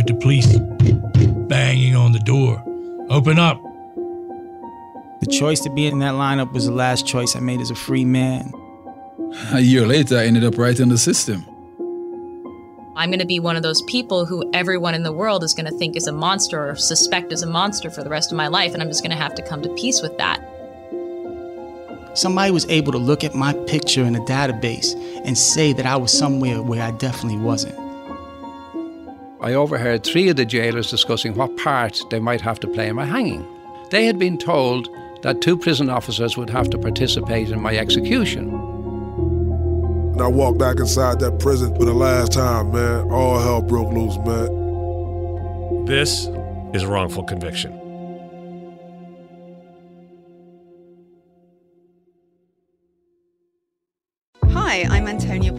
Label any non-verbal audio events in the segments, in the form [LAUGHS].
with the police banging on the door. Open up. The choice to be in that lineup was the last choice I made as a free man. A year later, I ended up right in the system. I'm going to be one of those people who everyone in the world is going to think is a monster or suspect is a monster for the rest of my life, and I'm just going to have to come to peace with that. Somebody was able to look at my picture in a database and say that I was somewhere where I definitely wasn't. I overheard three of the jailers discussing what part they might have to play in my hanging. They had been told that two prison officers would have to participate in my execution. And I walked back inside that prison for the last time, man. All hell broke loose, man. This is wrongful conviction.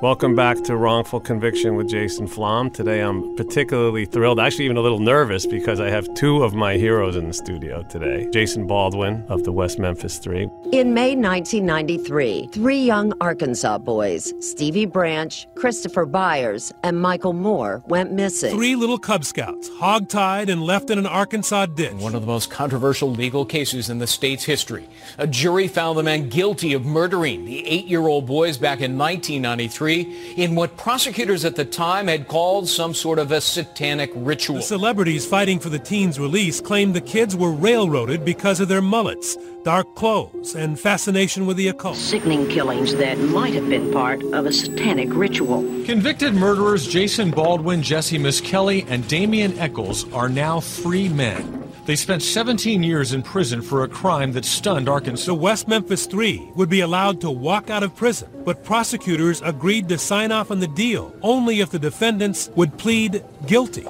Welcome back to Wrongful Conviction with Jason Flom. Today I'm particularly thrilled, actually even a little nervous, because I have two of my heroes in the studio today. Jason Baldwin of the West Memphis Three. In May 1993, three young Arkansas boys, Stevie Branch, Christopher Byers, and Michael Moore, went missing. Three little Cub Scouts, hogtied and left in an Arkansas ditch. One of the most controversial legal cases in the state's history. A jury found the men guilty of murdering the eight-year-old boys back in 1993 in what prosecutors at the time had called some sort of a satanic ritual. The celebrities fighting for the teens' release claimed the kids were railroaded because of their mullets, dark clothes, and fascination with the occult. Sickening killings that might have been part of a satanic ritual. Convicted murderers Jason Baldwin, Jesse Misskelley, and Damien Echols are now free men. They spent 17 years in prison for a crime that stunned Arkansas. The West Memphis Three would be allowed to walk out of prison, but prosecutors agreed to sign off on the deal only if the defendants would plead guilty.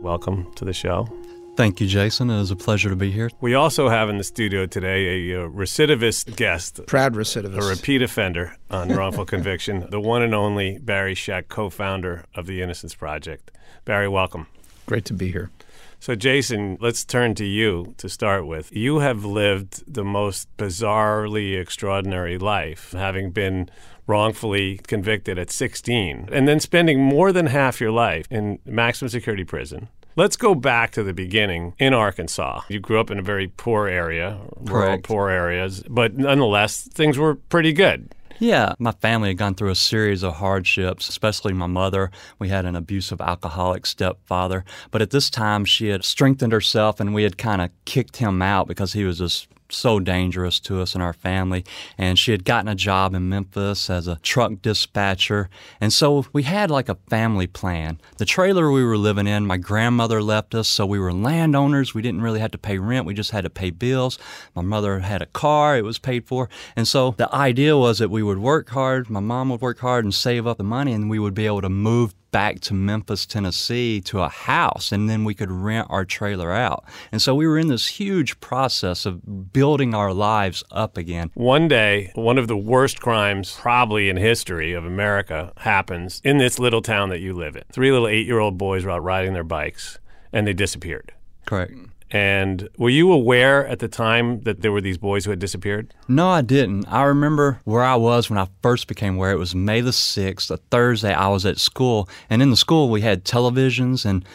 Welcome to the show. Thank you, Jason. It is a pleasure to be here. We also have in the studio today a, uh recidivist guest. Proud recidivist. A repeat offender on [LAUGHS] wrongful conviction, the one and only Barry Scheck, co founder of the Innocence Project. Barry, welcome. Great to be here. So, Jason, let's turn to you to start with. You have lived the most bizarrely extraordinary life, having been wrongfully convicted at 16, and then spending more than half your life in maximum security prison. Let's go back to the beginning in Arkansas. You grew up in a very poor area, rural Correct. poor areas, but nonetheless, things were pretty good. Yeah, my family had gone through a series of hardships, especially my mother. We had an abusive alcoholic stepfather. But at this time, she had strengthened herself and we had kind of kicked him out because he was just so dangerous to us and our family. And she had gotten a job in Memphis as a truck dispatcher. And so we had like a family plan. The trailer we were living in, my grandmother left us, so we were landowners. We didn't really have to pay rent, we just had to pay bills. My mother had a car, it was paid for. And so the idea was that we would work hard, my mom would work hard and save up the money, and we would be able to move back to Memphis, Tennessee to a house, and then we could rent our trailer out. And so we were in this huge process of building our lives up again. One day, one of the worst crimes probably in history of America happens in this little town that you live in. Three little eight year old boys were out riding their bikes and they disappeared. Correct. Hmm. And were you aware at the time that there were these boys who had disappeared? No, I didn't. I remember where I was when I first became aware. It was May the 6th, a Thursday. I was at school, and in the school we had televisions, and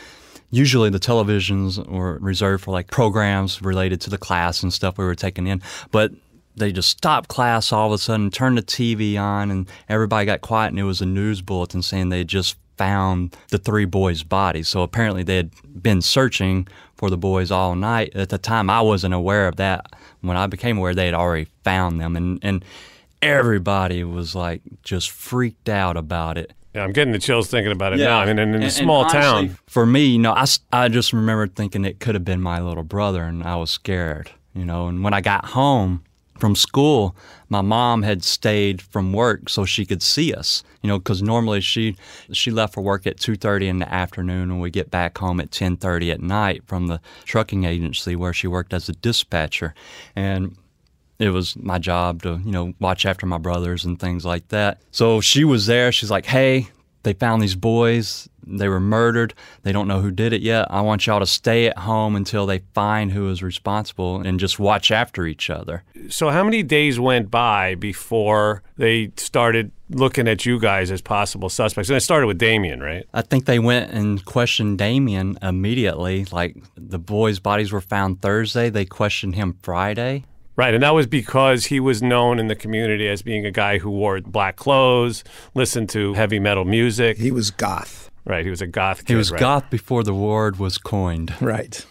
usually the televisions were reserved for like programs related to the class and stuff we were taking in. But they just stopped class all of a sudden, turned the TV on, and everybody got quiet, and it was a news bulletin saying they had just found the three boys' bodies. So apparently they had been searching for the boys all night. At the time, I wasn't aware of that. When I became aware, they had already found them, and and everybody was like just freaked out about it. Yeah, I'm getting the chills thinking about it now. I mean, in, in a small honestly, town. For me, you know, I, I just remember thinking it could have been my little brother, and I was scared, you know. And when I got home from school, my mom had stayed from work so she could see us, you know, because normally she she left for work at 2:30 in the afternoon, and we get back home at 10:30 at night from the trucking agency where she worked as a dispatcher, and it was my job to, you know, watch after my brothers and things like that. So she was there. She's like, hey, they found these boys. They were murdered. They don't know who did it yet. I want y'all to stay at home until they find who is responsible and just watch after each other. So, how many days went by before they started looking at you guys as possible suspects? And it started with Damien, right? I think they went and questioned Damien immediately. Like the boys' bodies were found Thursday. They questioned him Friday. Right, and that was because he was known in the community as being a guy who wore black clothes, listened to heavy metal music. He was goth. Right, he was a goth kid. He was right? goth before the word was coined. Right.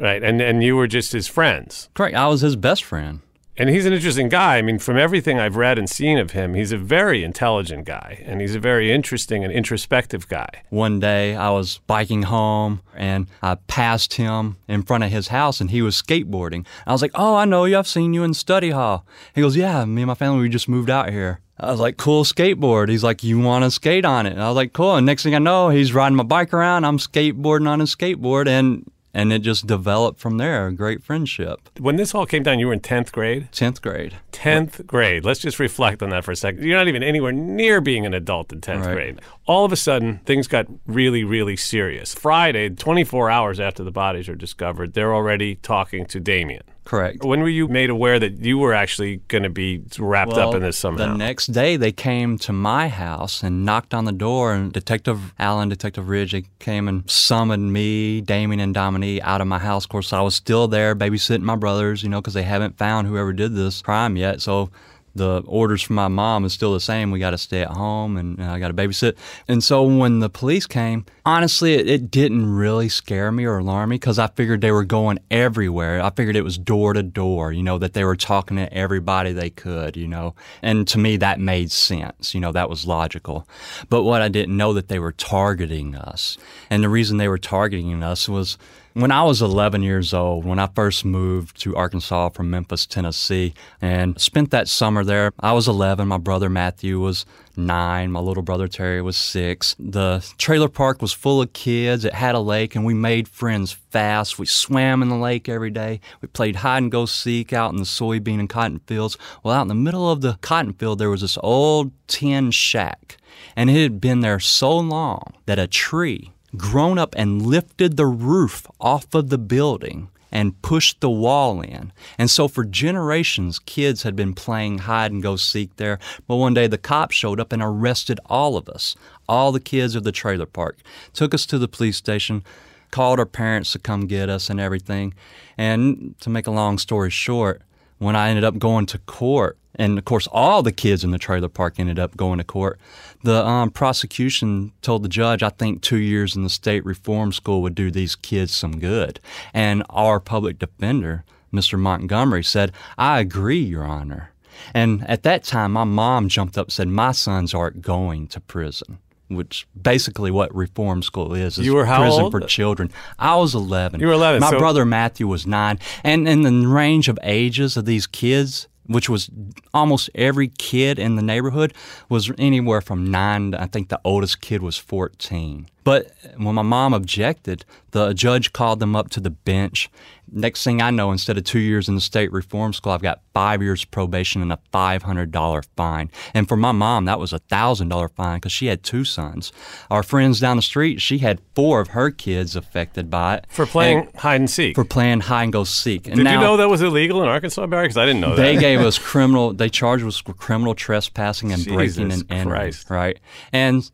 Right, and and you were just his friends. Correct. I was his best friend. And he's an interesting guy. I mean, from everything I've read and seen of him, he's a very intelligent guy, and he's a very interesting and introspective guy. One day I was biking home and I passed him in front of his house and he was skateboarding. I was like, Oh, I know you. I've seen you in study hall. He goes, Yeah, me and my family, we just moved out here. I was like, Cool skateboard. He's like, You want to skate on it? And I was like, Cool. And next thing I know, he's riding my bike around. I'm skateboarding on his skateboard and and it just developed from there, a great friendship. When this all came down, you were in 10th grade? 10th grade. 10th grade. Let's just reflect on that for a second. You're not even anywhere near being an adult in 10th Right. grade. All of a sudden, things got really, really serious. Friday, 24 hours after the bodies are discovered, they're already talking to Damien. Correct. When were you made aware that you were actually going to be wrapped up in this somehow? The next day, they came to my house and knocked on the door, and Detective Allen, Detective Ridge, they came and summoned me, Damien, and Dominique out of my house. Of course, I was still there babysitting my brothers, you know, because they haven't found whoever did this crime yet. So the orders from my mom is still the same. We got to stay at home and uh, I got to babysit. And so when the police came, honestly, it, it didn't really scare me or alarm me because I figured they were going everywhere. I figured it was door to door, you know, that they were talking to everybody they could, you know. And to me, that made sense. You know, that was logical. But what I didn't know that they were targeting us. And the reason they were targeting us was when I was 11 years old, when I first moved to Arkansas from Memphis, Tennessee, and spent that summer there, I was 11. My brother Matthew was nine. My little brother Terry was six. The trailer park was full of kids. It had a lake, and we made friends fast. We swam in the lake every day. We played hide and go seek out in the soybean and cotton fields. Well, out in the middle of the cotton field, there was this old tin shack, and it had been there so long that a tree grown up and lifted the roof off of the building and pushed the wall in. And so for generations, kids had been playing hide and go seek there. But one day the cops showed up and arrested all of us, all the kids of the trailer park, took us to the police station, called our parents to come get us and everything. And to make a long story short, when I ended up going to court, and of course, all the kids in the trailer park ended up going to court. The um, prosecution told the judge, I think two years in the state reform school would do these kids some good. And our public defender, Mr. Montgomery, said, I agree, Your Honor. And at that time, my mom jumped up and said, My sons aren't going to prison. Which basically what reform school is, is You were how prison old? for children. I was 11. You were 11, My so- brother Matthew was nine. And in the range of ages of these kids, which was almost every kid in the neighborhood, was anywhere from nine to I think the oldest kid was 14. But when my mom objected, the judge called them up to the bench. Next thing I know, instead of two years in the state reform school, I've got five years probation and a $500 fine. And for my mom, that was a $1,000 fine because she had two sons. Our friends down the street, she had four of her kids affected by it. For playing And- hide and seek. For playing hide and go seek. And Did now, you know that was illegal in Arkansas, Barry? Because I didn't know that. they gave [LAUGHS] us criminal. They charged us with criminal trespassing and breaking and entering. Christ. Right, and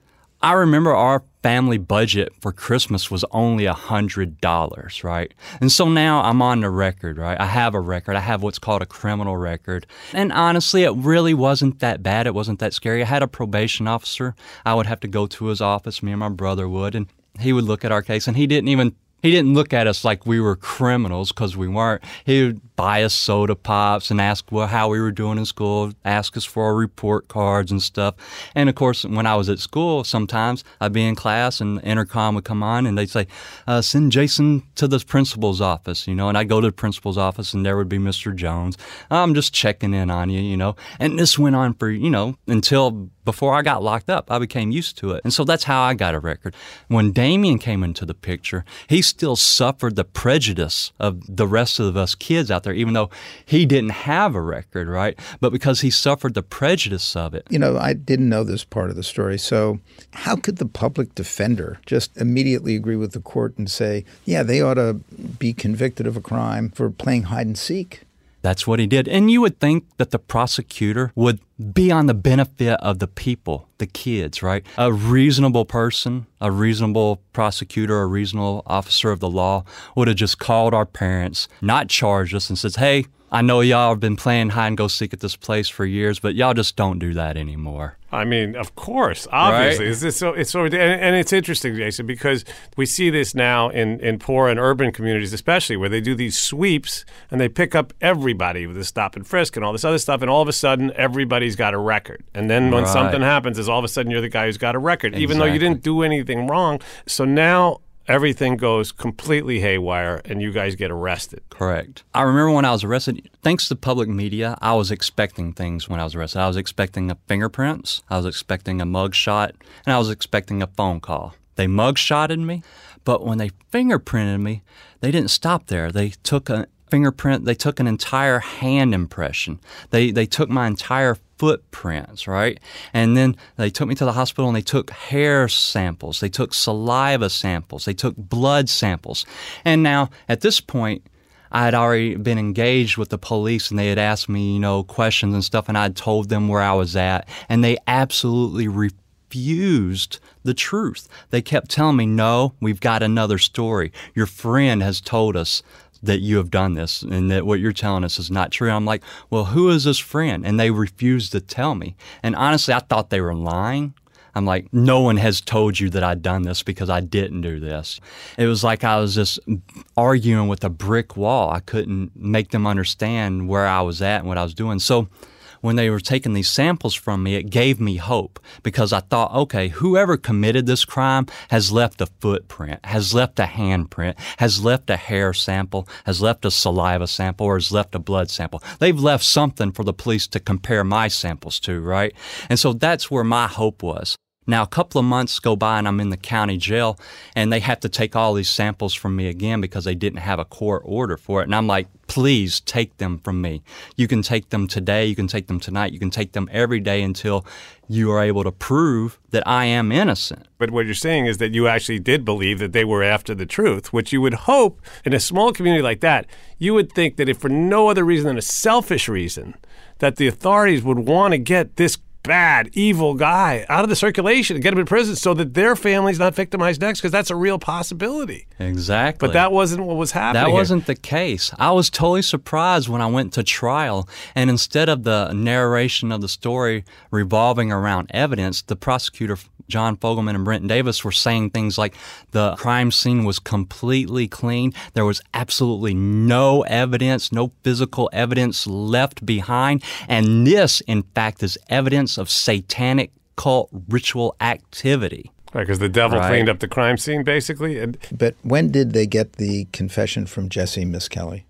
I remember our family budget for Christmas was only a hundred dollars. Right, and so now I'm on the record. Right, I have a record. I have what's called a criminal record, and honestly, it really wasn't that bad. It wasn't that scary. I had a probation officer. I would have to go to his office. Me and my brother would, and he would look at our case, and he didn't even he didn't look at us like we were criminals because we weren't. He would buy us soda pops and ask well, how we were doing in school, ask us for our report cards and stuff. And of course, when I was at school, sometimes I'd be in class and intercom would come on and they'd say, uh, send Jason to the principal's office, you know, and I'd go to the principal's office and there would be Mr. Jones. I'm just checking in on you, you know. And this went on for, you know, until before I got locked up. I became used to it. And so that's how I got a record. When Damien came into the picture, he still suffered the prejudice of the rest of us kids out there, even though he didn't have a record, right? But because he suffered the prejudice of it. You know, I didn't know this part of the story. So, how could the public defender just immediately agree with the court and say, yeah, they ought to be convicted of a crime for playing hide and seek? That's what he did. And you would think that the prosecutor would be on the benefit of the people, the kids, right? A reasonable person, a reasonable prosecutor, a reasonable officer of the law would have just called our parents, not charged us, and says, hey, I know y'all have been playing hide and go seek at this place for years, but y'all just don't do that anymore. I mean, of course, obviously, Right? it's, so it's so, and, and it's interesting, Jason, because we see this now in in poor and urban communities, especially where they do these sweeps and they pick up everybody with a stop and frisk and all this other stuff, and all of a sudden everybody's got a record, and then when Right. something happens, is all of a sudden you're the guy who's got a record, even though you didn't do anything wrong. So now everything goes completely haywire, and you guys get arrested. Correct. I remember when I was arrested, thanks to public media, I was expecting things when I was arrested. I was expecting a fingerprints, I was expecting a mugshot, and I was expecting a phone call. They mugshotted me, but when they fingerprinted me, they didn't stop there. They took a fingerprint, they took an entire hand impression. They they took my entire footprints, right? And then they took me to the hospital and they took hair samples, they took saliva samples, they took blood samples. And now at this point, I had already been engaged with the police and they had asked me, you know, questions and stuff, and I had told them where I was at, and they absolutely refused the truth. They kept telling me, no, we've got another story. Your friend has told us that you have done this and that what you're telling us is not true. I'm like, well, who is this friend? And they refused to tell me. And honestly, I thought they were lying. I'm like, no one has told you that I'd done this because I didn't do this. It was like I was just arguing with a brick wall. I couldn't make them understand where I was at and what I was doing. So when they were taking these samples from me, it gave me hope because I thought, okay, whoever committed this crime has left a footprint, has left a handprint, has left a hair sample, has left a saliva sample, or has left a blood sample. They've left something for the police to compare my samples to, right? And so that's where my hope was. Now, a couple of months go by and I'm in the county jail, and they have to take all these samples from me again because they didn't have a court order for it. And I'm like, please take them from me. You can take them today, you can take them tonight, you can take them every day until you are able to prove that I am innocent. But what you're saying is that you actually did believe that they were after the truth, which you would hope in a small community like that, you would think that if for no other reason than a selfish reason, that the authorities would want to get this bad, evil guy out of the circulation and get him in prison so that their family's not victimized next because that's a real possibility. Exactly. But that wasn't what was happening. That wasn't the case. I was totally surprised when I went to trial, and instead of the narration of the story revolving around evidence, the prosecutor, John Fogleman and Brent Davis, were saying things like the crime scene was completely clean. There was absolutely no evidence, no physical evidence left behind. And this, in fact, is evidence of satanic cult ritual activity. Right, because the devil Right. cleaned up the crime scene, basically. And But when did they get the confession from Jesse Misskelley?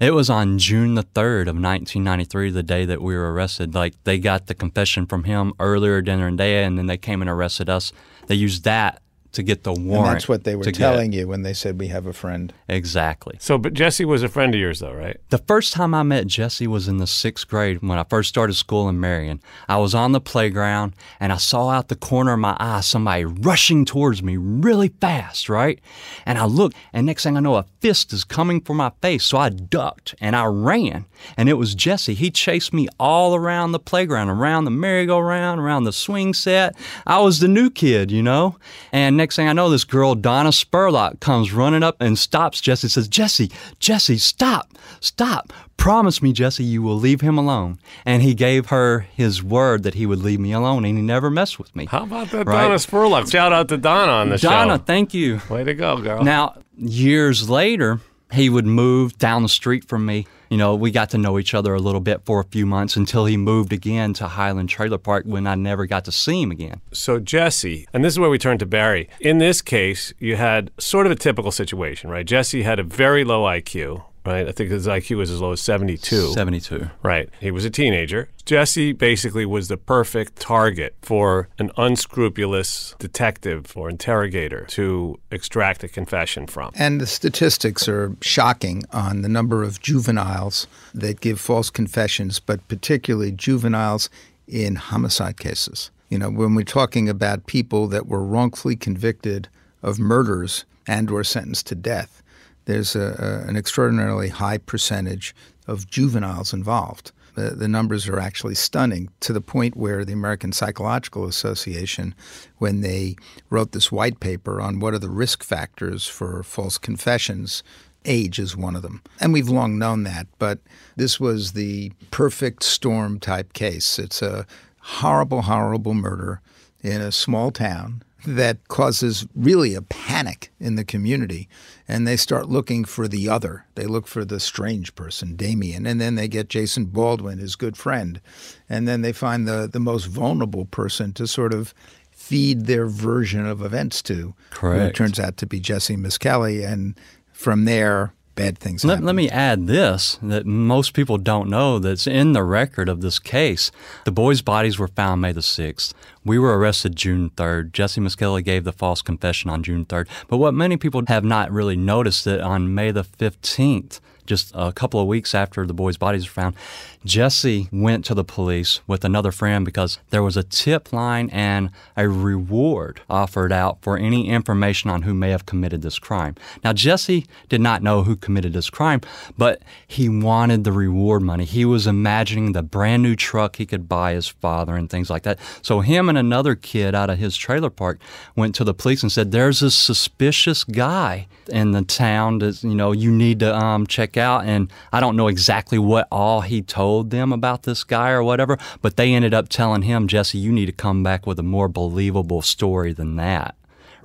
It was on June the 3rd of 1993, the day that we were arrested. Like, they got the confession from him earlier during the day, and then they came and arrested us. They used that to get the warrant. And that's what they were to get- telling you when they said we have a friend. Exactly. So, but Jesse was a friend of yours, though, right? The first time I met Jesse was in the sixth grade when I first started school in Marion. I was on the playground and I saw out the corner of my eye somebody rushing towards me really fast, right? And I looked, and next thing I know, a fist is coming for my face. So I ducked and I ran, and it was Jesse. He chased me all around the playground, around the merry-go-round, around the swing set. I was the new kid, you know? And next thing I know, this girl, Donna Spurlock, comes running up and stops Jesse, says, Jesse, Jesse, stop, stop. Promise me, Jesse, you will leave him alone. And he gave her his word that he would leave me alone, and he never messed with me. How about that Right. Donna Spurlock? Shout out to Donna on the show. Donna, thank you. Way to go, girl. Now, years later, he would move down the street from me. You know, we got to know each other a little bit for a few months until he moved again to Highland Trailer Park when I never got to see him again. So, Jesse, and this is where we turn to Barry. In this case, you had sort of a typical situation, right? Jesse had a very low IQ, right? I think his IQ was as low as 72. 72. Right. He was a teenager. Jesse basically was the perfect target for an unscrupulous detective or interrogator to extract a confession from. And the statistics are shocking on the number of juveniles that give false confessions, but particularly juveniles in homicide cases. You know, when we're talking about people that were wrongfully convicted of murders and or sentenced to death, there's a, a, an extraordinarily high percentage of juveniles involved. The, the numbers are actually stunning to the point where the American Psychological Association, when they wrote this white paper on what are the risk factors for false confessions, age is one of them. And we've long known that, but this was the perfect storm type case. It's a horrible, horrible murder in a small town that causes really a panic in the community. And they start looking for the other. They look for the strange person, Damien. And then they get Jason Baldwin, his good friend. And then they find the, the most vulnerable person to sort of feed their version of events to. Correct. turns out to be Jesse Misskelley. And from there, bad things Let, let me add this that most people don't know that's in the record of this case. The boys' bodies were found May the 6th. We were arrested June 3rd. Jesse Misskelley gave the false confession on June 3rd. But what many people have not really noticed that on May the 15th, just a couple of weeks after the boys' bodies were found, Jesse went to the police with another friend because there was a tip line and a reward offered out for any information on who may have committed this crime. Now, Jesse did not know who committed this crime, but he wanted the reward money. He was imagining the brand new truck he could buy his father and things like that. So, him and another kid out of his trailer park went to the police and said, There's this suspicious guy in the town that, you know, you need to um, check out. And I don't know exactly what all he told them about this guy or whatever, but they ended up telling him, Jesse, you need to come back with a more believable story than that.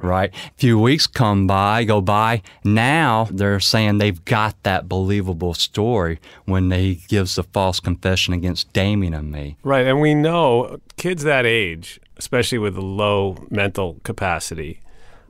Right? A few weeks come by, go by. Now they're saying they've got that believable story when they gives the false confession against Damien and me. Right. And we know kids that age, especially with low mental capacity,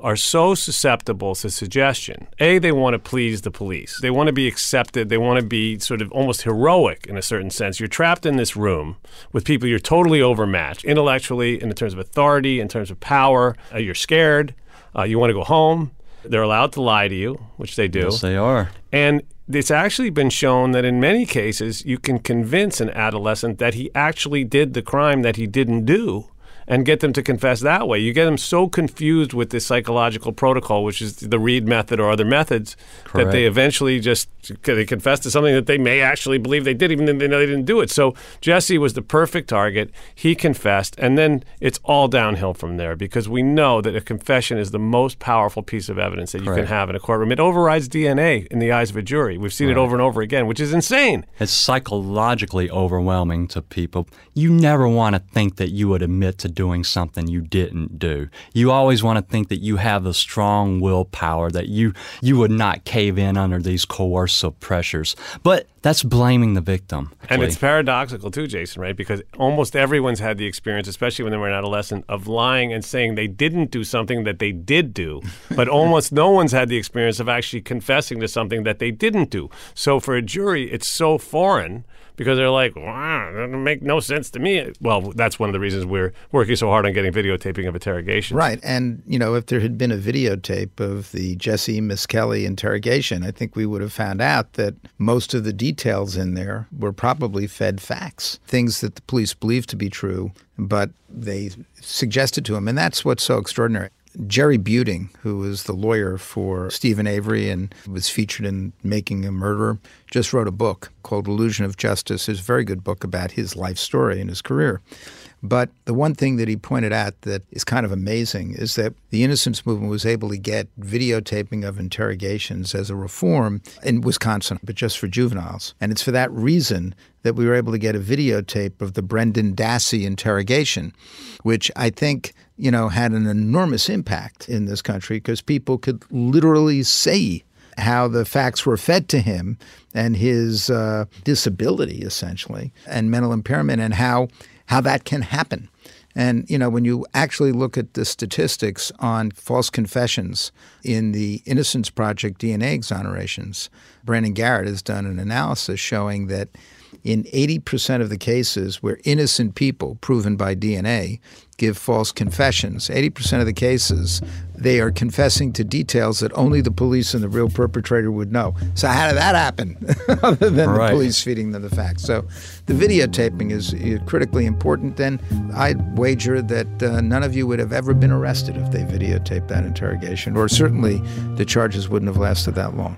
are so susceptible to suggestion. A, they want to please the police. They want to be accepted. They want to be sort of almost heroic in a certain sense. You're trapped in this room with people you're totally overmatched intellectually, in terms of authority, in terms of power. Uh, you're scared. Uh, you want to go home. They're allowed to lie to you, which they do. Yes, they are. And it's actually been shown that in many cases, you can convince an adolescent that he actually did the crime that he didn't do. And get them to confess that way. You get them so confused with this psychological protocol, which is the Reid method or other methods, that they eventually just they confess to something that they may actually believe they did, even though they know they didn't do it. So Jesse was the perfect target. He confessed, and then it's all downhill from there because we know that a confession is the most powerful piece of evidence that you can have in a courtroom. It overrides DNA in the eyes of a jury. We've seen it over and over again, which is insane. It's psychologically overwhelming to people. You never want to think that you would admit to doing something you didn't do. You always want to think that you have the strong willpower that you you would not cave in under these coercive pressures. But that's blaming the victim. And it's paradoxical too, Jason, right? Because almost everyone's had the experience, especially when they were an adolescent, of lying and saying they didn't do something that they did do. [LAUGHS] But almost no one's had the experience of actually confessing to something that they didn't do. So for a jury, it's so foreign because they're like, wow, that make no sense to me. Well, that's one of the reasons we're working so hard on getting videotaping of interrogations. Right. And, you know, if there had been a videotape of the Jesse Misskelley interrogation, I think we would have found out that most of the details in there were probably fed facts, things that the police believed to be true, but they suggested to him. And that's what's so extraordinary. Jerry Buting, who was the lawyer for Steven Avery and was featured in Making a Murderer, just wrote a book called Illusion of Justice. It's a very good book about his life story and his career. But the one thing that he pointed out that is kind of amazing is that the Innocence Movement was able to get videotaping of interrogations as a reform in Wisconsin, but just for juveniles. And it's for that reason that we were able to get a videotape of the Brendan Dassey interrogation, which I think, you know, had an enormous impact in this country because people could literally see how the facts were fed to him and his uh, disability, essentially, and mental impairment, and how how that can happen. And you know, when you actually look at the statistics on false confessions in the Innocence Project DNA exonerations, Brandon Garrett has done an analysis showing that in 80% of the cases where innocent people proven by DNA give false confessions, 80% of the cases, they are confessing to details that only the police and the real perpetrator would know. So, how did that happen [LAUGHS] other than Right. the police feeding them the facts? So, the videotaping is uh, critically important. And I'd wager that uh, none of you would have ever been arrested if they videotaped that interrogation, or certainly the charges wouldn't have lasted that long.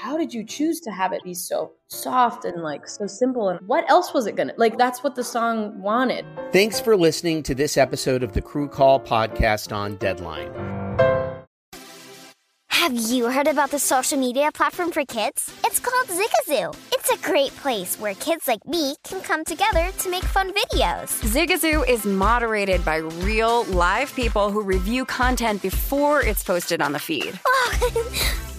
how did you choose to have it be so soft and like so simple? And what else was it gonna like? That's what the song wanted. Thanks for listening to this episode of the Crew Call podcast on Deadline. Have you heard about the social media platform for kids? It's called Zigazoo. It's a great place where kids like me can come together to make fun videos. Zigazoo is moderated by real, live people who review content before it's posted on the feed. [LAUGHS] Oh, [LAUGHS]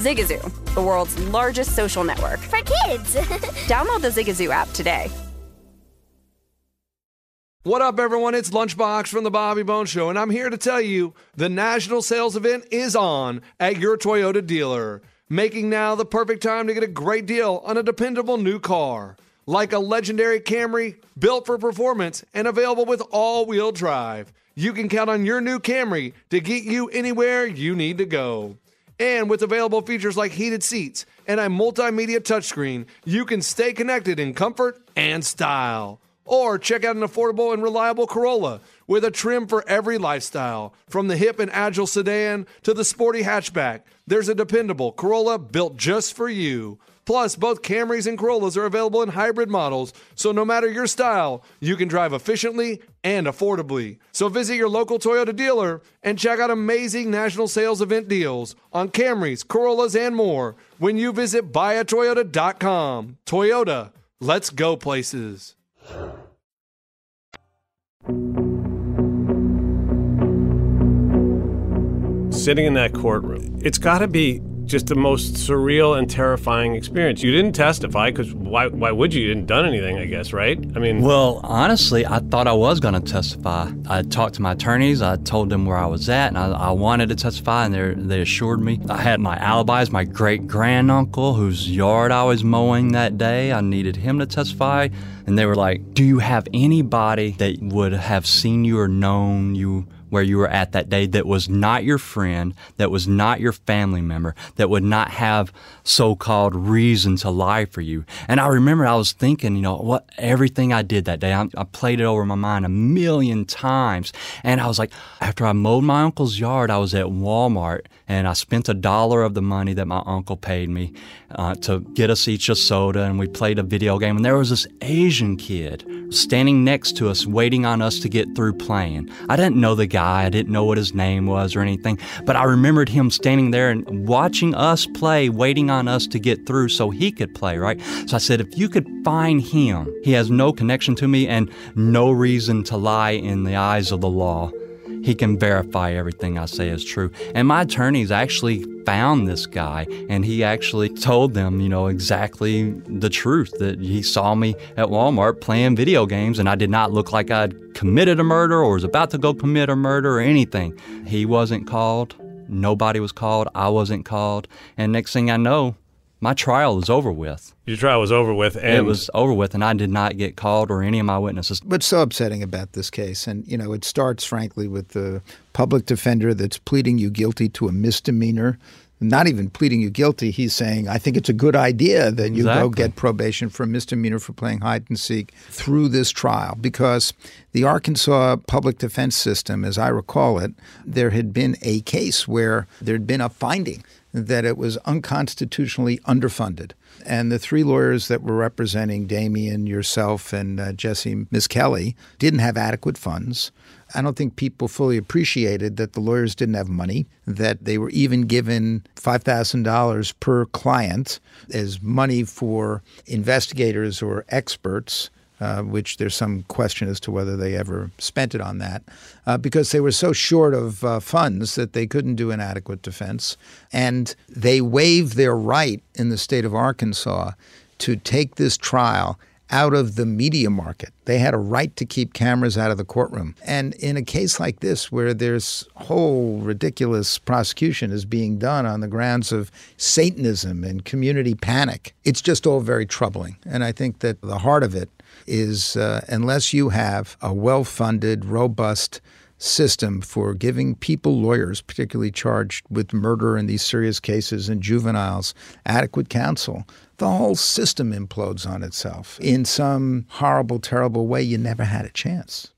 Zigazoo, the world's largest social network. For kids! [LAUGHS] Download the Zigazoo app today. What up, everyone? It's Lunchbox from the Bobby Bone Show, and I'm here to tell you the national sales event is on at your Toyota dealer, making now the perfect time to get a great deal on a dependable new car. Like a legendary Camry built for performance and available with all wheel drive. You can count on your new Camry to get you anywhere you need to go. And with available features like heated seats and a multimedia touchscreen, you can stay connected in comfort and style. Or check out an affordable and reliable Corolla with a trim for every lifestyle. From the hip and agile sedan to the sporty hatchback, there's a dependable Corolla built just for you. Plus, both Camrys and Corollas are available in hybrid models, so no matter your style, you can drive efficiently and affordably. So visit your local Toyota dealer and check out amazing national sales event deals on Camrys, Corollas, and more when you visit buyatoyota.com. Toyota, let's go places. Sitting in that courtroom, it's got to be just the most surreal and terrifying experience. You didn't testify because why, why would you? You didn't done anything, I guess, right? I mean, Well, honestly, I thought I was going to testify. I talked to my attorneys. I told them where I was at, and I, I wanted to testify, and they assured me. I had my alibis. My great granduncle, whose yard I was mowing that day, I needed him to testify, and they were like, "Do you have anybody that would have seen you or known you?" Where you were at that day, that was not your friend, that was not your family member, that would not have so called reason to lie for you. And I remember I was thinking, you know, what everything I did that day, I, I played it over my mind a million times. And I was like, after I mowed my uncle's yard, I was at Walmart and I spent a dollar of the money that my uncle paid me uh, to get us each a soda. And we played a video game. And there was this Asian kid standing next to us, waiting on us to get through playing. I didn't know the guy, I didn't know what his name was or anything, but I remembered him standing there and watching us play, waiting on us to get through so he could play, right? So I said, if you could find him, he has no connection to me and no reason to lie in the eyes of the law. He can verify everything I say is true. And my attorneys actually found this guy and he actually told them, you know, exactly the truth that he saw me at Walmart playing video games and I did not look like I'd committed a murder or was about to go commit a murder or anything. He wasn't called. Nobody was called. I wasn't called. And next thing I know, my trial is over with. your trial was over with, and it was over with, and I did not get called or any of my witnesses. What's so upsetting about this case, and you know, it starts frankly with the public defender that's pleading you guilty to a misdemeanor. Not even pleading you guilty, he's saying, I think it's a good idea that you go get probation for a misdemeanor for playing hide and seek through this trial because the Arkansas public defense system, as I recall it, there had been a case where there had been a finding that it was unconstitutionally underfunded. And the three lawyers that were representing Damien, yourself, and uh, Jesse Misskelley didn't have adequate funds. I don't think people fully appreciated that the lawyers didn't have money, that they were even given $5,000 per client as money for investigators or experts. Uh, which there's some question as to whether they ever spent it on that, uh, because they were so short of uh, funds that they couldn't do an adequate defense. And they waived their right in the state of Arkansas to take this trial out of the media market. They had a right to keep cameras out of the courtroom. And in a case like this, where there's whole ridiculous prosecution is being done on the grounds of Satanism and community panic, it's just all very troubling. And I think that the heart of it is uh, unless you have a well funded, robust system for giving people, lawyers, particularly charged with murder in these serious cases and juveniles, adequate counsel, the whole system implodes on itself. In some horrible, terrible way, you never had a chance.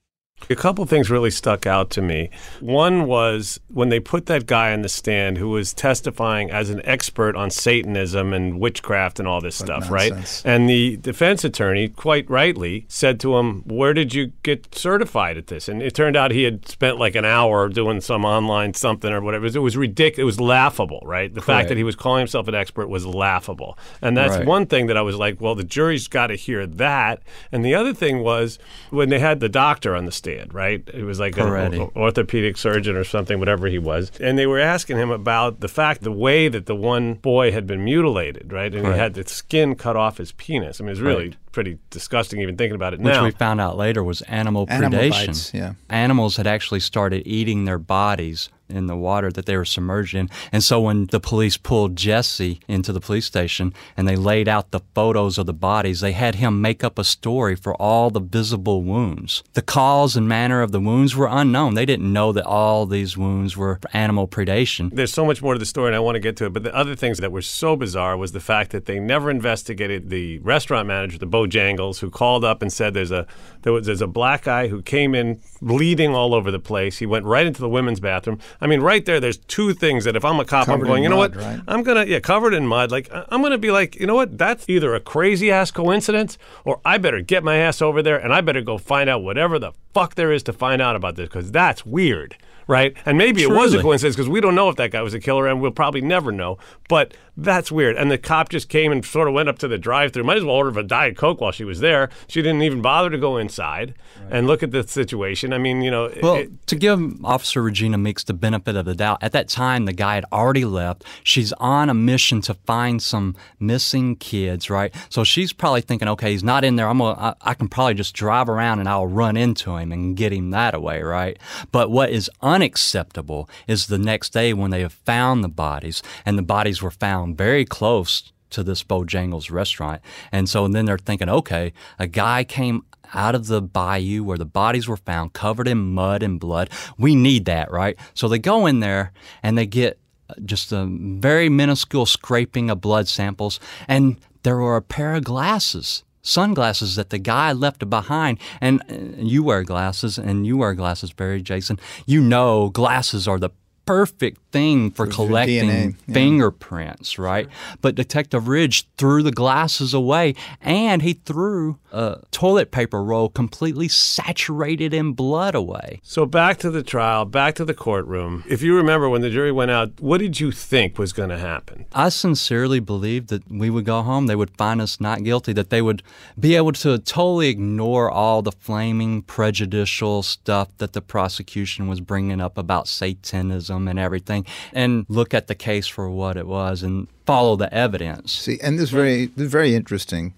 A couple of things really stuck out to me. One was when they put that guy on the stand who was testifying as an expert on Satanism and witchcraft and all this stuff, nonsense. right? And the defense attorney, quite rightly, said to him, Where did you get certified at this? And it turned out he had spent like an hour doing some online something or whatever. It was ridiculous. It was laughable, right? The fact that he was calling himself an expert was laughable. And that's Right. one thing that I was like, Well, the jury's got to hear that. And the other thing was when they had the doctor on the stand dad, right? He was like an Peretti. orthopedic surgeon or something, whatever he was. And they were asking him about the fact, the way that the one boy had been mutilated, right? And Correct. he had the skin cut off his penis. I mean, it's really Correct. Pretty disgusting even thinking about it Which now. we found out later was animal, Animal predation. bites, yeah. Animals had actually started eating their bodies in the water that they were submerged in. And so when the police pulled Jesse into the police station and they laid out the photos of the bodies, they had him make up a story for all the visible wounds. The cause and manner of the wounds were unknown. They didn't know that all these wounds were animal predation. There's so much more to the story, and I want to get to it. But the other things that were so bizarre was the fact that they never investigated the restaurant manager, the Bojangles, who called up and said there's a there was there's a black guy who came in bleeding all over the place. He went right into the women's bathroom. I mean, right there, there's two things that if I'm a cop, Covered I'm going, you know mud, what? right? I'm gonna yeah, covered in mud. Like I'm gonna be like, you know what? That's either a crazy ass coincidence, or I better get my ass over there and I better go find out whatever the fuck there is to find out about this because that's weird. Right, and maybe it was a coincidence because we don't know if that guy was a killer, and we'll probably never know. But that's weird. And the cop just came and sort of went up to the drive-through. Might as well order a diet coke while she was there. She didn't even bother to go inside and look at the situation. I mean, you know, Well, it- to give Officer Regina Meeks the benefit of the doubt, at that time the guy had already left. She's on a mission to find some missing kids, right? So she's probably thinking, okay, he's not in there. I'm gonna, I, I can probably just drive around and I'll run into him and get him that away, right? But what is unacceptable is the next day when they have found the bodies, and the bodies were found very close to this Bojangles restaurant. And so then they're thinking, okay, a guy came out of the bayou where the bodies were found, covered in mud and blood. We need that, right? So they go in there and they get just a very minuscule scraping of blood samples, and there were a pair of glasses. Sunglasses that the guy left behind, and uh, you wear glasses, and you wear glasses, Barry Jason. You know, glasses are the perfect thing for For collecting DNA, yeah. fingerprints, right? But Detective Ridge threw the glasses away and he threw a toilet paper roll completely saturated in blood away. so back to the trial, back to the courtroom. If you remember when the jury went out, what did you think was going to happen? I sincerely believed that we would go home, they would find us not guilty, that they would be able to totally ignore all the flaming prejudicial stuff that the prosecution was bringing up about Satanism and everything, and look at the case for what it was and follow the evidence. See, and this is very, this is very interesting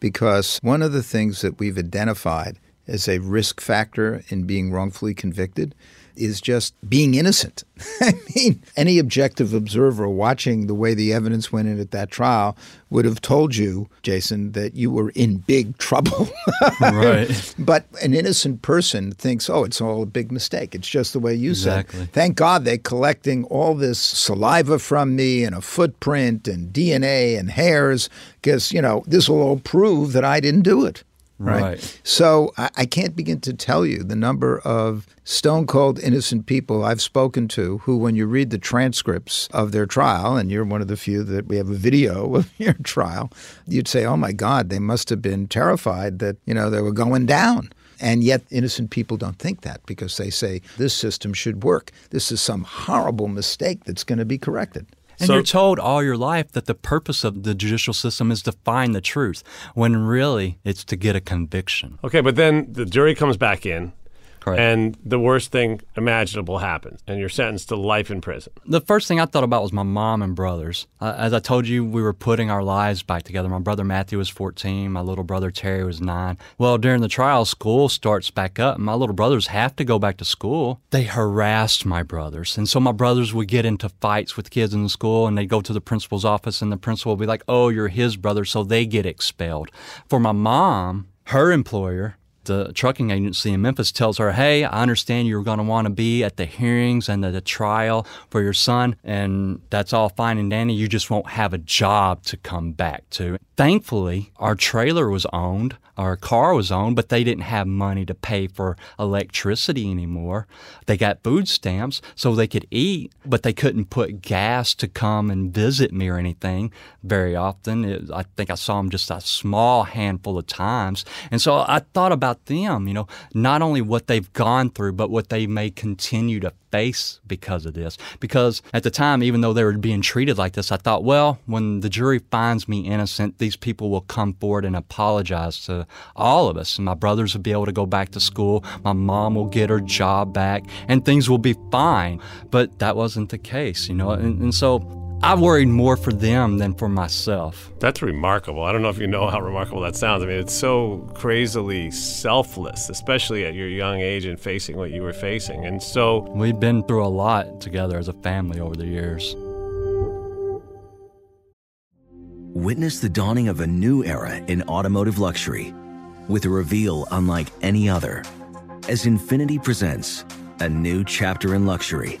because one of the things that we've identified as a risk factor in being wrongfully convicted is just being innocent. [LAUGHS] I mean, any objective observer watching the way the evidence went in at that trial would have told you, Jason, that you were in big trouble. [LAUGHS] Right. But an innocent person thinks, oh, it's all a big mistake. It's just the way you Exactly. said. Thank God they're collecting all this saliva from me and a footprint and DNA and hairs because, you know, this will all prove that I didn't do it. Right. Right. So I, I can't begin to tell you the number of stone cold innocent people I've spoken to who, when you read the transcripts of their trial, and you're one of the few that we have a video [LAUGHS] of your trial, you'd say, oh my God, they must have been terrified that, you know, they were going down. And yet, innocent people don't think that because they say this system should work. This is some horrible mistake that's going to be corrected. And So- you're told all your life that the purpose of the judicial system is to find the truth, when really it's to get a conviction. Okay, but then the jury comes back in, Correct. and the worst thing imaginable happens, and you're sentenced to life in prison. The first thing I thought about was my mom and brothers. Uh, as I told you, we were putting our lives back together. My brother Matthew was 14, my little brother Terry was 9. Well, during the trial, school starts back up, my little brothers have to go back to school. They harassed my brothers. And so my brothers would get into fights with kids in the school, and they'd go to the principal's office, and the principal would be like, Oh, you're his brother, so they get expelled. For my mom, her employer, the trucking agency in Memphis tells her, Hey, I understand you're going to want to be at the hearings and the, the trial for your son, and that's all fine and dandy. You just won't have a job to come back to. Thankfully, our trailer was owned, our car was owned, but they didn't have money to pay for electricity anymore. They got food stamps so they could eat, but they couldn't put gas to come and visit me or anything very often. It, I think I saw them just a small handful of times. And so I thought about about them, you know, not only what they've gone through, but what they may continue to face because of this. Because at the time, even though they were being treated like this, I thought, well, when the jury finds me innocent, these people will come forward and apologize to all of us. And my brothers will be able to go back to school. My mom will get her job back and things will be fine. But that wasn't the case, you know. And, and so I worried more for them than for myself. That's remarkable. I don't know if you know how remarkable that sounds. I mean, it's so crazily selfless, especially at your young age and facing what you were facing. And so we've been through a lot together as a family over the years. Witness the dawning of a new era in automotive luxury with a reveal unlike any other as Infiniti presents a new chapter in luxury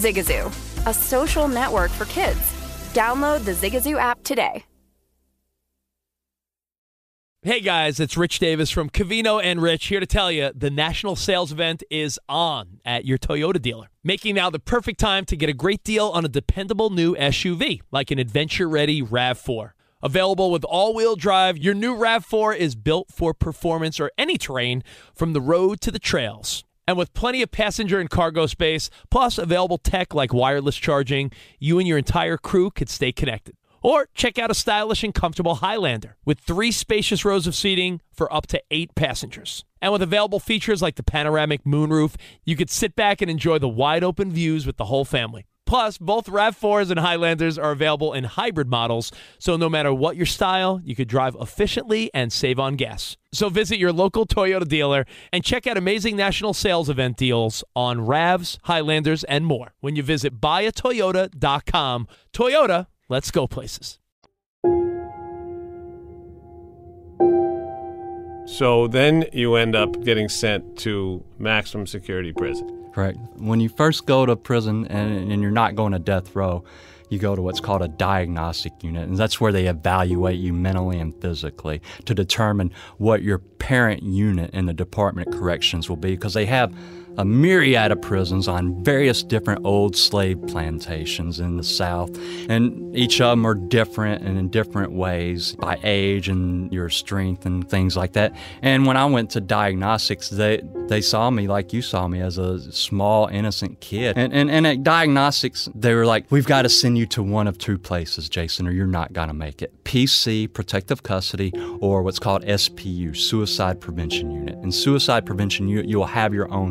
Zigazoo, a social network for kids. Download the Zigazoo app today. Hey guys, it's Rich Davis from Covino and Rich here to tell you the national sales event is on at your Toyota dealer, making now the perfect time to get a great deal on a dependable new SUV like an adventure ready RAV4. Available with all wheel drive, your new RAV4 is built for performance or any terrain from the road to the trails. And with plenty of passenger and cargo space, plus available tech like wireless charging, you and your entire crew could stay connected. Or check out a stylish and comfortable Highlander with three spacious rows of seating for up to eight passengers. And with available features like the panoramic moonroof, you could sit back and enjoy the wide open views with the whole family. Plus, both RAV4s and Highlanders are available in hybrid models, so no matter what your style, you could drive efficiently and save on gas. So visit your local Toyota dealer and check out amazing national sales event deals on RAVs, Highlanders, and more when you visit buyatoyota.com. Toyota, let's go places. So then you end up getting sent to maximum security prison. Correct. When you first go to prison and, and you're not going to death row, you go to what's called a diagnostic unit, and that's where they evaluate you mentally and physically to determine what your parent unit in the Department of Corrections will be because they have a myriad of prisons on various different old slave plantations in the South. And each of them are different and in different ways by age and your strength and things like that. And when I went to diagnostics, they, they saw me like you saw me as a small, innocent kid. And, and, and at diagnostics, they were like, we've got to send you to one of two places, Jason, or you're not going to make it. PC, protective custody, or what's called SPU, suicide prevention unit. In suicide prevention unit, you will have your own.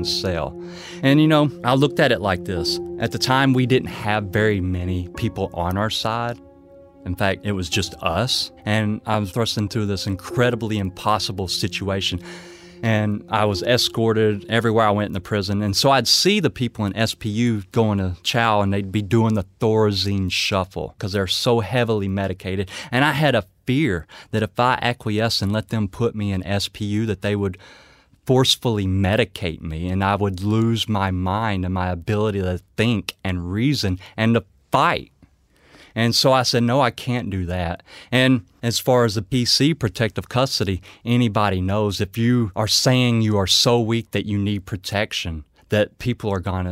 And you know, I looked at it like this. At the time, we didn't have very many people on our side. In fact, it was just us. And I was thrust into this incredibly impossible situation. And I was escorted everywhere I went in the prison. And so I'd see the people in SPU going to chow and they'd be doing the Thorazine shuffle because they're so heavily medicated. And I had a fear that if I acquiesced and let them put me in SPU, that they would forcefully medicate me and I would lose my mind and my ability to think and reason and to fight. And so I said, no, I can't do that. And as far as the PC protective custody, anybody knows if you are saying you are so weak that you need protection, that people are going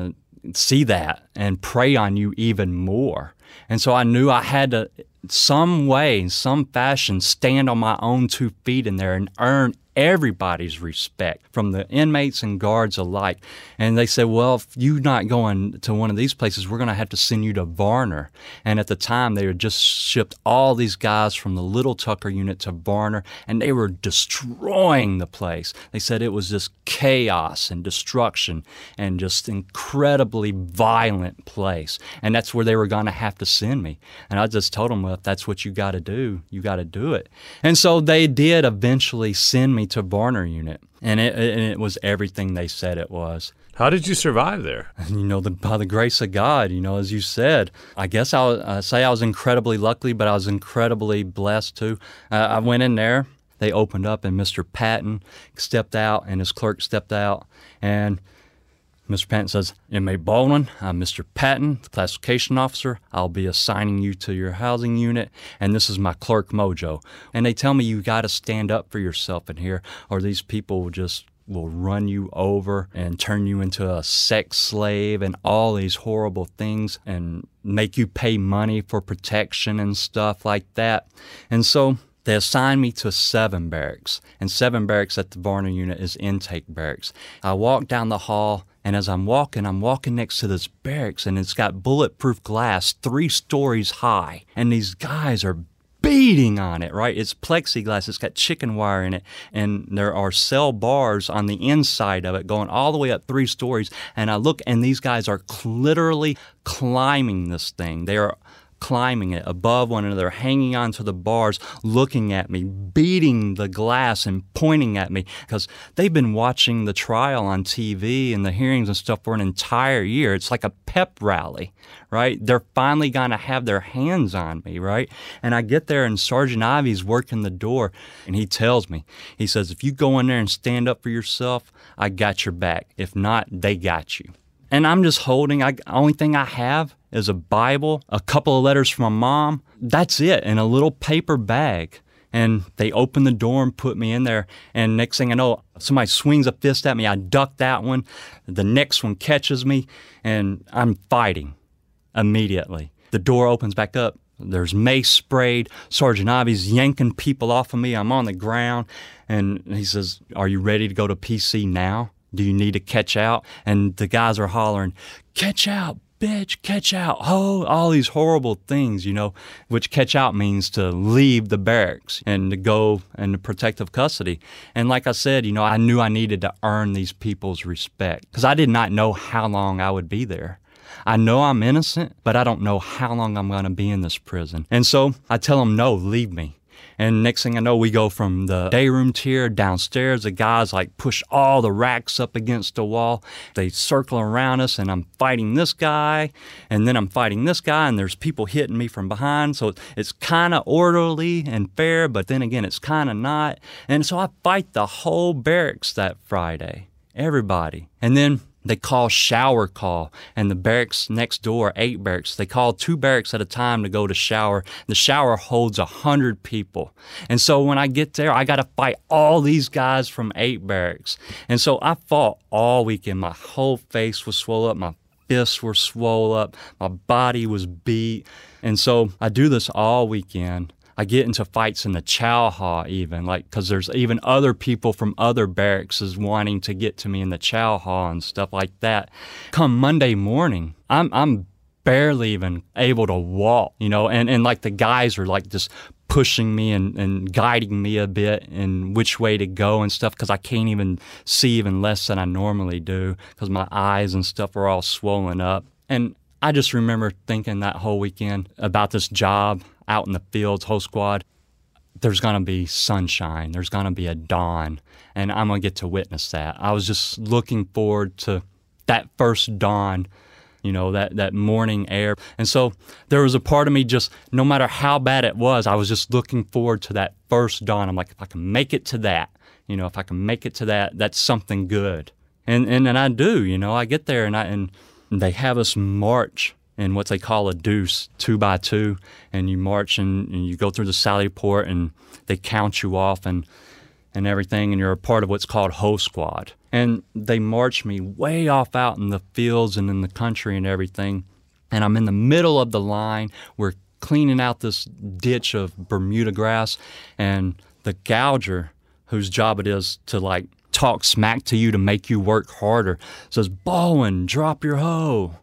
to see that and prey on you even more. And so I knew I had to, some way, some fashion, stand on my own two feet in there and earn everybody's respect from the inmates and guards alike. And they said, Well, if you're not going to one of these places, we're going to have to send you to Varner. And at the time, they had just shipped all these guys from the Little Tucker unit to Varner, and they were destroying the place. They said it was just chaos and destruction and just incredibly violent place. And that's where they were going to have to send me. And I just told them, Well, if that's what you got to do, you got to do it. And so they did eventually send me to Varner unit, and it, and it was everything they said it was. How did you survive there? [LAUGHS] You know, the, by the grace of God, you know, as you said, I guess I'll uh, say I was incredibly lucky, but I was incredibly blessed too. Uh, I went in there, they opened up, and Mr. Patton stepped out, and his clerk stepped out, and Mr. Patton says, Inmate Baldwin, I'm Mr. Patton, the classification officer. I'll be assigning you to your housing unit, and this is my clerk, Mojo. And they tell me you got to stand up for yourself in here, or these people will just will run you over and turn you into a sex slave and all these horrible things and make you pay money for protection and stuff like that. And so they assigned me to seven barracks, and seven barracks at the Varner unit is intake barracks. I walked down the hall and as I'm walking, I'm walking next to this barracks and it's got bulletproof glass three stories high. And these guys are beating on it, right? It's plexiglass, it's got chicken wire in it, and there are cell bars on the inside of it going all the way up three stories. And I look, and these guys are literally climbing this thing. They are climbing it above one another, hanging onto the bars, looking at me, beating the glass and pointing at me because they've been watching the trial on TV and the hearings and stuff for an entire year. It's like a pep rally, right? They're finally going to have their hands on me, right? And I get there and Sergeant Ivy's working the door and he tells me, he says, if you go in there and stand up for yourself, I got your back. If not, they got you. And I'm just holding, I, only thing I have is a Bible, a couple of letters from my mom. That's it, in a little paper bag. And they open the door and put me in there. And next thing I know, somebody swings a fist at me. I duck that one. The next one catches me, and I'm fighting immediately. The door opens back up. There's mace sprayed. Sergeant Ivy's yanking people off of me. I'm on the ground. And he says, Are you ready to go to PC now? Do you need to catch out? And the guys are hollering, Catch out, bitch, catch out, oh, all these horrible things, you know, which catch out means to leave the barracks and to go into protective custody. And like I said, you know, I knew I needed to earn these people's respect because I did not know how long I would be there. I know I'm innocent, but I don't know how long I'm going to be in this prison. And so I tell them, no, leave me. And next thing I know, we go from the day room tier downstairs. The guys like push all the racks up against the wall. They circle around us, and I'm fighting this guy, and then I'm fighting this guy, and there's people hitting me from behind. So it's kind of orderly and fair, but then again, it's kind of not. And so I fight the whole barracks that Friday, everybody. And then they call shower call, and the barracks next door, eight barracks, they call two barracks at a time to go to shower. The shower holds a hundred people. And so when I get there, I got to fight all these guys from eight barracks. And so I fought all weekend. My whole face was swollen up. My fists were swollen up. My body was beat. And so I do this all weekend. I get into fights in the chow hall even, like because there's even other people from other barracks is wanting to get to me in the chow hall and stuff like that. Come Monday morning, I'm I'm barely even able to walk, you know, and, and like the guys are like just pushing me and, and guiding me a bit in which way to go and stuff because I can't even see even less than I normally do because my eyes and stuff are all swollen up. And I just remember thinking that whole weekend about this job out in the fields, whole squad. There's going to be sunshine. There's going to be a dawn. And I'm going to get to witness that. I was just looking forward to that first dawn you know that that morning air and so there was a part of me just no matter how bad it was i was just looking forward to that first dawn i'm like if i can make it to that you know if i can make it to that that's something good and and, and i do you know i get there and i and they have us march in what they call a deuce, two by two, and you march and, and, you go through the sally port and they count you off and and everything, and you're a part of what's called Ho Squad. And they march me way off out in the fields and in the country and everything. And I'm in the middle of the line. We're cleaning out this ditch of Bermuda grass, and the gouger, whose job it is to like talk smack to you to make you work harder, says, Bowen, drop your hoe.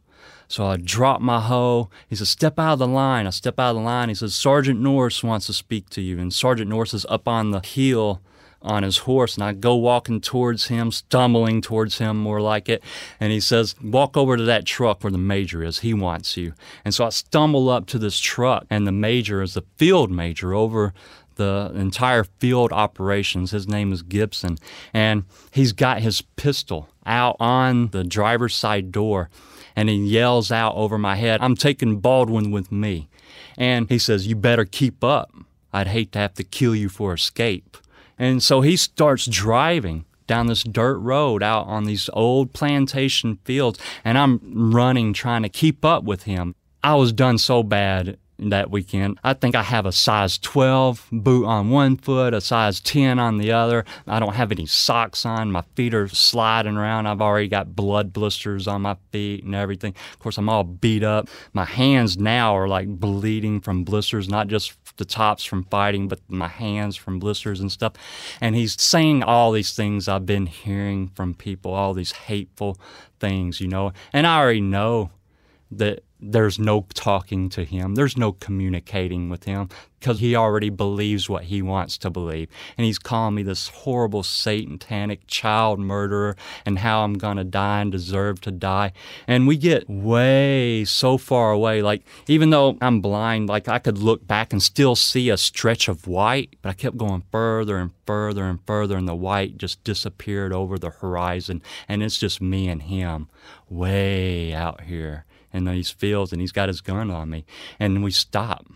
So I drop my hoe. He says, Step out of the line. I step out of the line. He says, Sergeant Norris wants to speak to you. And Sergeant Norris is up on the hill on his horse. And I go walking towards him, stumbling towards him more like it. And he says, Walk over to that truck where the major is. He wants you. And so I stumble up to this truck, and the major is the field major over the entire field operations. His name is Gibson. And he's got his pistol out on the driver's side door and he yells out over my head, I'm taking Baldwin with me. And he says, You better keep up. I'd hate to have to kill you for escape. And so he starts driving down this dirt road out on these old plantation fields, and I'm running trying to keep up with him. I was done so bad that weekend. I think I have a size 12 boot on one foot, a size 10 on the other. I don't have any socks on. My feet are sliding around. I've already got blood blisters on my feet and everything. Of course, I'm all beat up. My hands now are like bleeding from blisters, not just the tops from fighting, but my hands from blisters and stuff. And he's saying all these things I've been hearing from people, all these hateful things, you know. And I already know that there's no talking to him, there's no communicating with him because he already believes what he wants to believe. And he's calling me this horrible satanic child murderer and how I'm going to die and deserve to die. And we get way so far away. Like, even though I'm blind, like I could look back and still see a stretch of white, but I kept going further and further and further, and the white just disappeared over the horizon. And it's just me and him way out here in these fields and he's got his gun on me. And we stop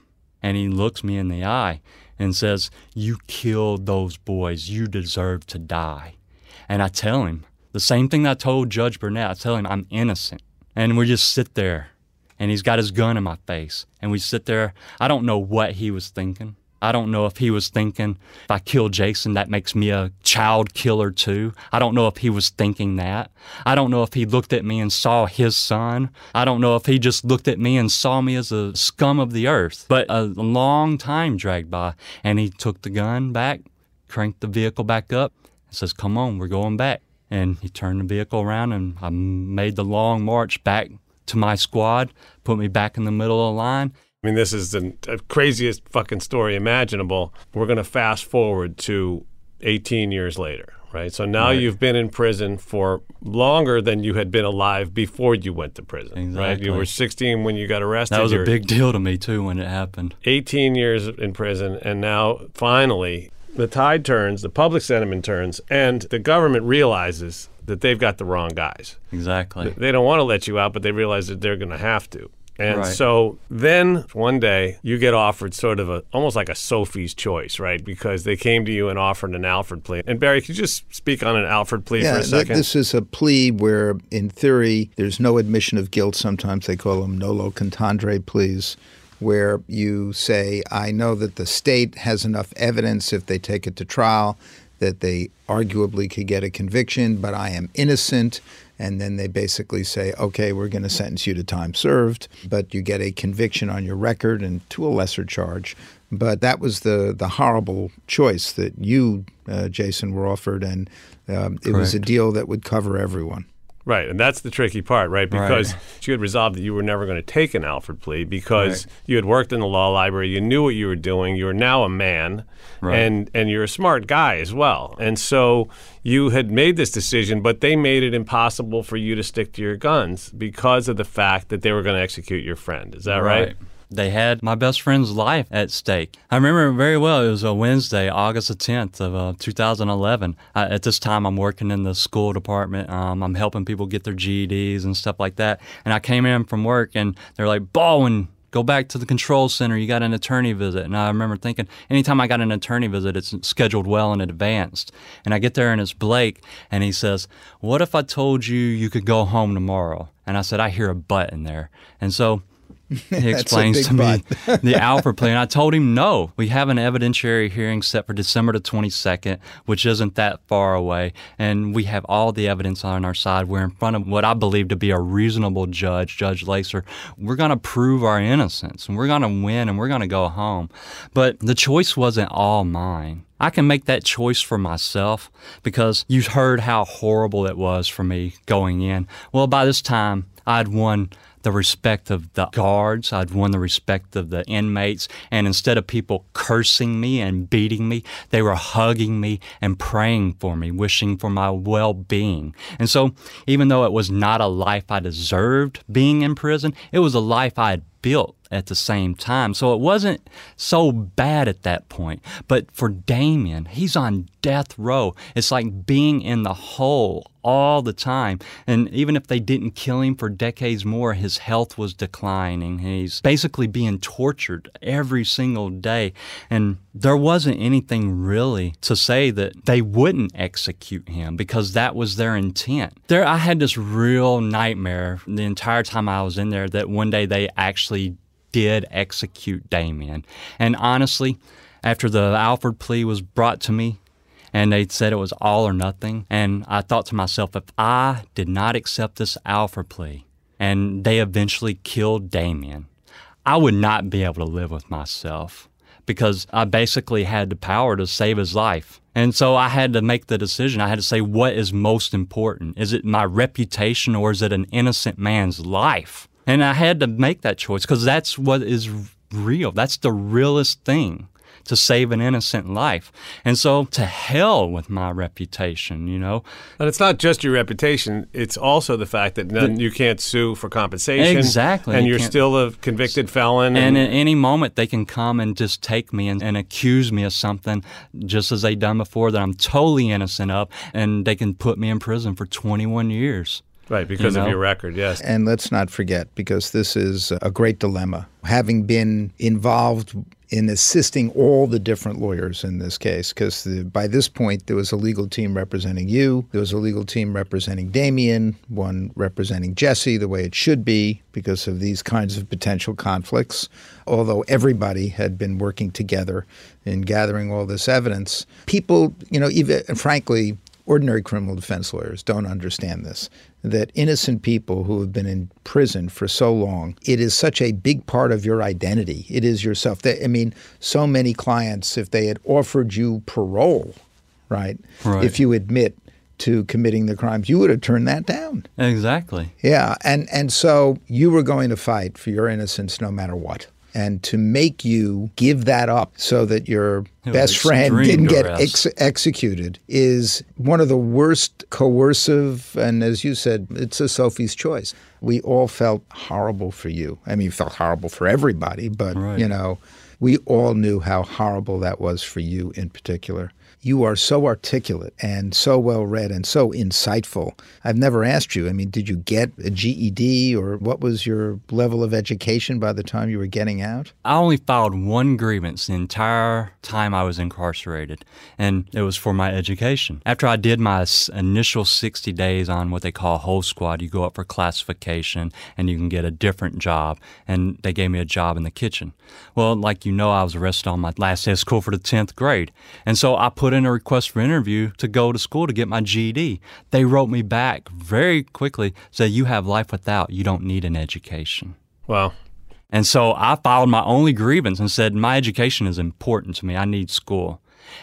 and he looks me in the eye and says, You killed those boys. You deserve to die. And I tell him the same thing I told Judge Burnett. I tell him I'm innocent. And we just sit there and he's got his gun in my face. And we sit there. I don't know what he was thinking. I don't know if he was thinking, if I kill Jason, that makes me a child killer too. I don't know if he was thinking that. I don't know if he looked at me and saw his son. I don't know if he just looked at me and saw me as a scum of the earth. But a long time dragged by, and he took the gun back, cranked the vehicle back up, and says, Come on, we're going back. And he turned the vehicle around, and I made the long march back to my squad, put me back in the middle of the line. I mean, this is the uh, craziest fucking story imaginable. We're going to fast forward to 18 years later, right? So now right. you've been in prison for longer than you had been alive before you went to prison, exactly. right? You were 16 when you got arrested. That was You're a big deal to me, too, when it happened. 18 years in prison, and now finally the tide turns, the public sentiment turns, and the government realizes that they've got the wrong guys. Exactly. They don't want to let you out, but they realize that they're going to have to. And right. so then one day you get offered sort of a almost like a Sophie's choice, right? Because they came to you and offered an Alford plea. And Barry, could you just speak on an Alford plea yeah, for a second? Th- this is a plea where, in theory, there's no admission of guilt. Sometimes they call them nolo contendere pleas, where you say, I know that the state has enough evidence if they take it to trial that they arguably could get a conviction, but I am innocent and then they basically say, okay, we're going to sentence you to time served, but you get a conviction on your record and to a lesser charge. But that was the, the horrible choice that you, uh, Jason, were offered, and um, it was a deal that would cover everyone. Right, and that's the tricky part, right? Right. Because you had resolved that you were never going to take an Alford plea because Right. you had worked in the law library, you knew what you were doing, you were now a man, Right. and and you're a smart guy as well. And so you had made this decision, but they made it impossible for you to stick to your guns because of the fact that they were going to execute your friend. Is that right? They had my best friend's life at stake. I remember very well. It was a Wednesday, August the 10th of uh, 2011. Uh, at this time, I'm working in the school department. Um, I'm helping people get their GEDs and stuff like that. And I came in from work, and they're like, Baldwin, go back to the control center. You got an attorney visit. And I remember thinking, anytime I got an attorney visit, it's scheduled well in advance. And I get there, and it's Blake, and he says, What if I told you you could go home tomorrow? And I said, I hear a butt in there. And so he [LAUGHS] explains to me [LAUGHS] the Alford [LAUGHS] plea, and I told him no. We have an evidentiary hearing set for December the 22nd, which isn't that far away, and we have all the evidence on our side. We're in front of what I believe to be a reasonable judge, Judge Laser. We're going to prove our innocence, and we're going to win, and we're going to go home. But the choice wasn't all mine. I can make that choice for myself because you heard how horrible it was for me going in. Well, by this time, I'd won the respect of the guards. I'd won the respect of the inmates. And instead of people cursing me and beating me, they were hugging me and praying for me, wishing for my well being. And so, even though it was not a life I deserved being in prison, it was a life I had built at the same time. So it wasn't so bad at that point. But for Damien, he's on death row. It's like being in the hole all the time. And even if they didn't kill him for decades more, his health was declining. He's basically being tortured every single day. And there wasn't anything really to say that they wouldn't execute him because that was their intent. There I had this real nightmare the entire time I was in there that one day they actually did execute Damien. And honestly, after the Alford plea was brought to me, and they said it was all or nothing. And I thought to myself, if I did not accept this Alford plea and they eventually killed Damien, I would not be able to live with myself because I basically had the power to save his life. And so I had to make the decision. I had to say, what is most important? Is it my reputation or is it an innocent man's life? And I had to make that choice because that's what is real. That's the realest thing to save an innocent life. And so to hell with my reputation, you know. And it's not just your reputation; it's also the fact that none, you can't sue for compensation. Exactly. and You you're still a convicted felon. And at any moment, they can come and just take me and, and accuse me of something, just as they've done before that I'm totally innocent of, and they can put me in prison for 21 years. Right, because You of your record, yes. And let's not forget, because this is a great dilemma, having been involved in assisting all the different lawyers in this case, because by this point there was a legal team representing you, there was a legal team representing Damien, one representing Jesse, the way it should be because of these kinds of potential conflicts. Although everybody had been working together in gathering all this evidence, people, you know, even frankly, ordinary criminal defense lawyers don't understand this that innocent people who have been in prison for so long it is such a big part of your identity it is yourself that i mean so many clients if they had offered you parole right, Right. if you admit to committing the crimes you would have turned that down Exactly. yeah, and and so you were going to fight for your innocence no matter what. And to make you give that up so that your was best friend didn't get ex- executed is one of the worst coercive, and as you said, it's a Sophie's choice. We all felt horrible for you. I mean, felt horrible for everybody, but Right. you know, we all knew how horrible that was for you in particular. You are so articulate and so well read and so insightful. I've never asked you, I mean, did you get a GED or what was your level of education by the time you were getting out? I only filed one grievance the entire time I was incarcerated, and it was for my education. After I did my initial 60 days on what they call whole squad, you go up for classification and you can get a different job, and they gave me a job in the kitchen. Well, like you know, I was arrested on my last day of school for the 10th grade, and so I put in a request for interview to go to school to get my GED. They wrote me back very quickly, said, You have life without, you don't need an education. Well, And so I filed my only grievance and said, My education is important to me. I need school.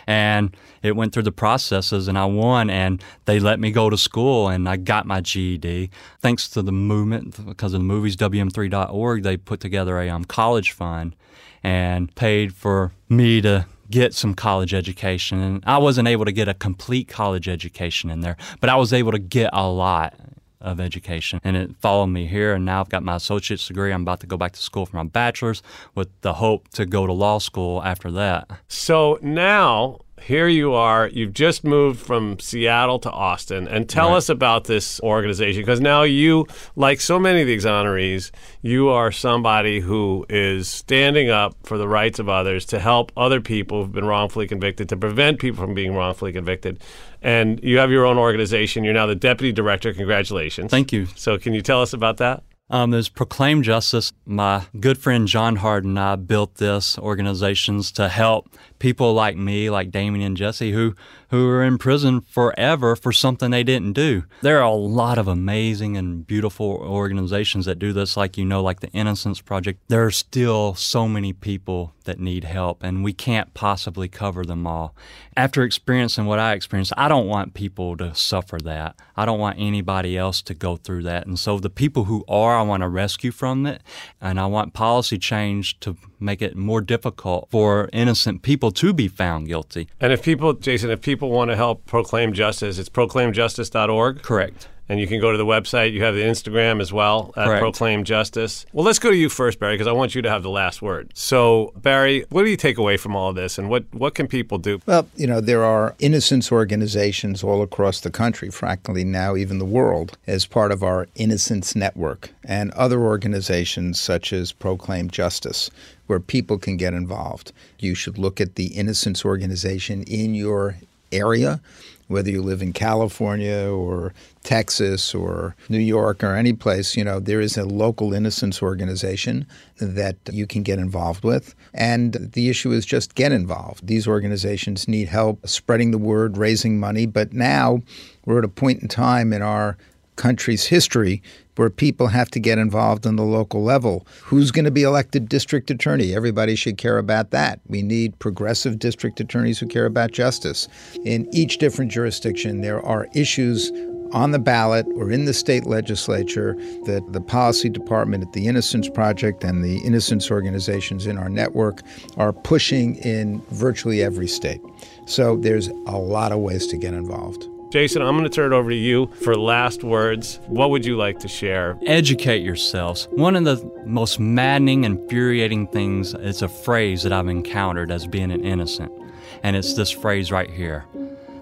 And it went through the processes and I won and they let me go to school and I got my GED. Thanks to the movement, because of the movies, WM3.org, they put together a um, college fund and paid for me to get some college education. And I wasn't able to get a complete college education in there, but I was able to get a lot of education. And it followed me here. And now I've got my associate's degree. I'm about to go back to school for my bachelor's with the hope to go to law school after that. So now here you are. You've just moved from Seattle to Austin. And tell Right. us about this organization because now you, like so many of the exonerees, you are somebody who is standing up for the rights of others to help other people who've been wrongfully convicted, to prevent people from being wrongfully convicted. And you have your own organization. You're now the deputy director. Congratulations. Thank you. So, can you tell us about that? Um, there's Proclaim Justice. My good friend John Harden and I built this organizations to help people like me, like Damien and Jesse, who who are in prison forever for something they didn't do. There are a lot of amazing and beautiful organizations that do this, like you know, like the Innocence Project. There are still so many people that need help, and we can't possibly cover them all. After experiencing what I experienced, I don't want people to suffer that. I don't want anybody else to go through that. And so the people who are, I want to rescue from it, and I want policy change to make it more difficult for innocent people to be found guilty. And if people, Jason, if people want to help proclaim justice, it's proclaimjustice.org. Correct. And you can go to the website. You have the Instagram as well at Correct. Proclaim Justice. Well, let's go to you first, Barry, because I want you to have the last word. So, Barry, what do you take away from all of this, and what what can people do? Well, you know, there are innocence organizations all across the country, frankly, now even the world, as part of our Innocence Network, and other organizations such as Proclaim Justice, where people can get involved. You should look at the Innocence organization in your area, whether you live in California or Texas or New York or any place, you know, there is a local innocence organization that you can get involved with. And the issue is just get involved. These organizations need help spreading the word, raising money. But now we're at a point in time in our country's history where people have to get involved on the local level. Who's going to be elected district attorney? Everybody should care about that. We need progressive district attorneys who care about justice. In each different jurisdiction, there are issues on the ballot or in the state legislature that the policy department at the Innocence Project and the innocence organizations in our network are pushing in virtually every state. So there's a lot of ways to get involved. Jason, I'm going to turn it over to you for last words. What would you like to share? Educate yourselves. One of the most maddening, infuriating things is a phrase that I've encountered as being an innocent. And it's this phrase right here.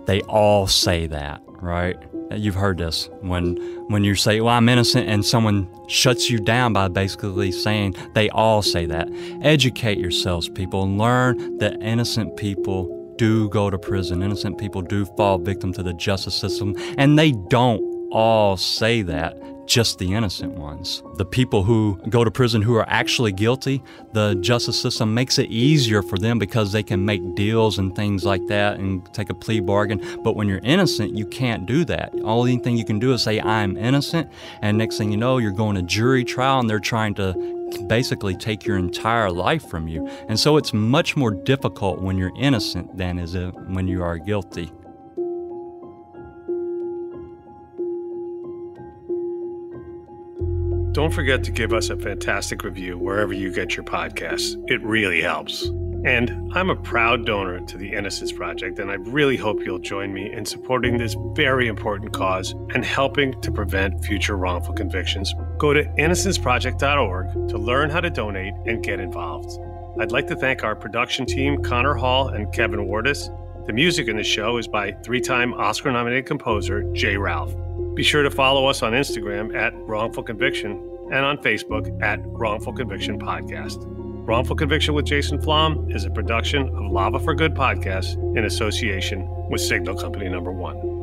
They all say that, right? You've heard this when when you say, "Well, I'm innocent," and someone shuts you down by basically saying they all say that. Educate yourselves, people. Learn that innocent people do go to prison. Innocent people do fall victim to the justice system, and they don't all say that, just the innocent ones. The people who go to prison who are actually guilty, the justice system makes it easier for them because they can make deals and things like that and take a plea bargain. But when you're innocent, you can't do that. Only thing you can do is say, I'm innocent, and next thing you know, you're going to jury trial and they're trying to basically take your entire life from you. And so it's much more difficult when you're innocent than is it when you are guilty. Don't forget to give us a fantastic review wherever you get your podcasts. It really helps. And I'm a proud donor to the Innocence Project, and I really hope you'll join me in supporting this very important cause and helping to prevent future wrongful convictions. Go to innocenceproject.org to learn how to donate and get involved. I'd like to thank our production team, Connor Hall and Kevin Wardis. The music in the show is by three time Oscar nominated composer J. Ralph. Be sure to follow us on Instagram at Wrongful Conviction and on Facebook at Wrongful Conviction Podcast. Wrongful Conviction with Jason Flom is a production of Lava for Good podcast in association with Signal Company Number One.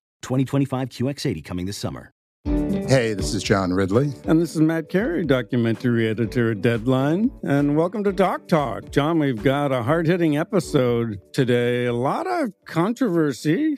2025 QX80 coming this summer. Hey, this is John Ridley. And this is Matt Carey, documentary editor at Deadline. And welcome to Doc Talk. John, we've got a hard hitting episode today. A lot of controversy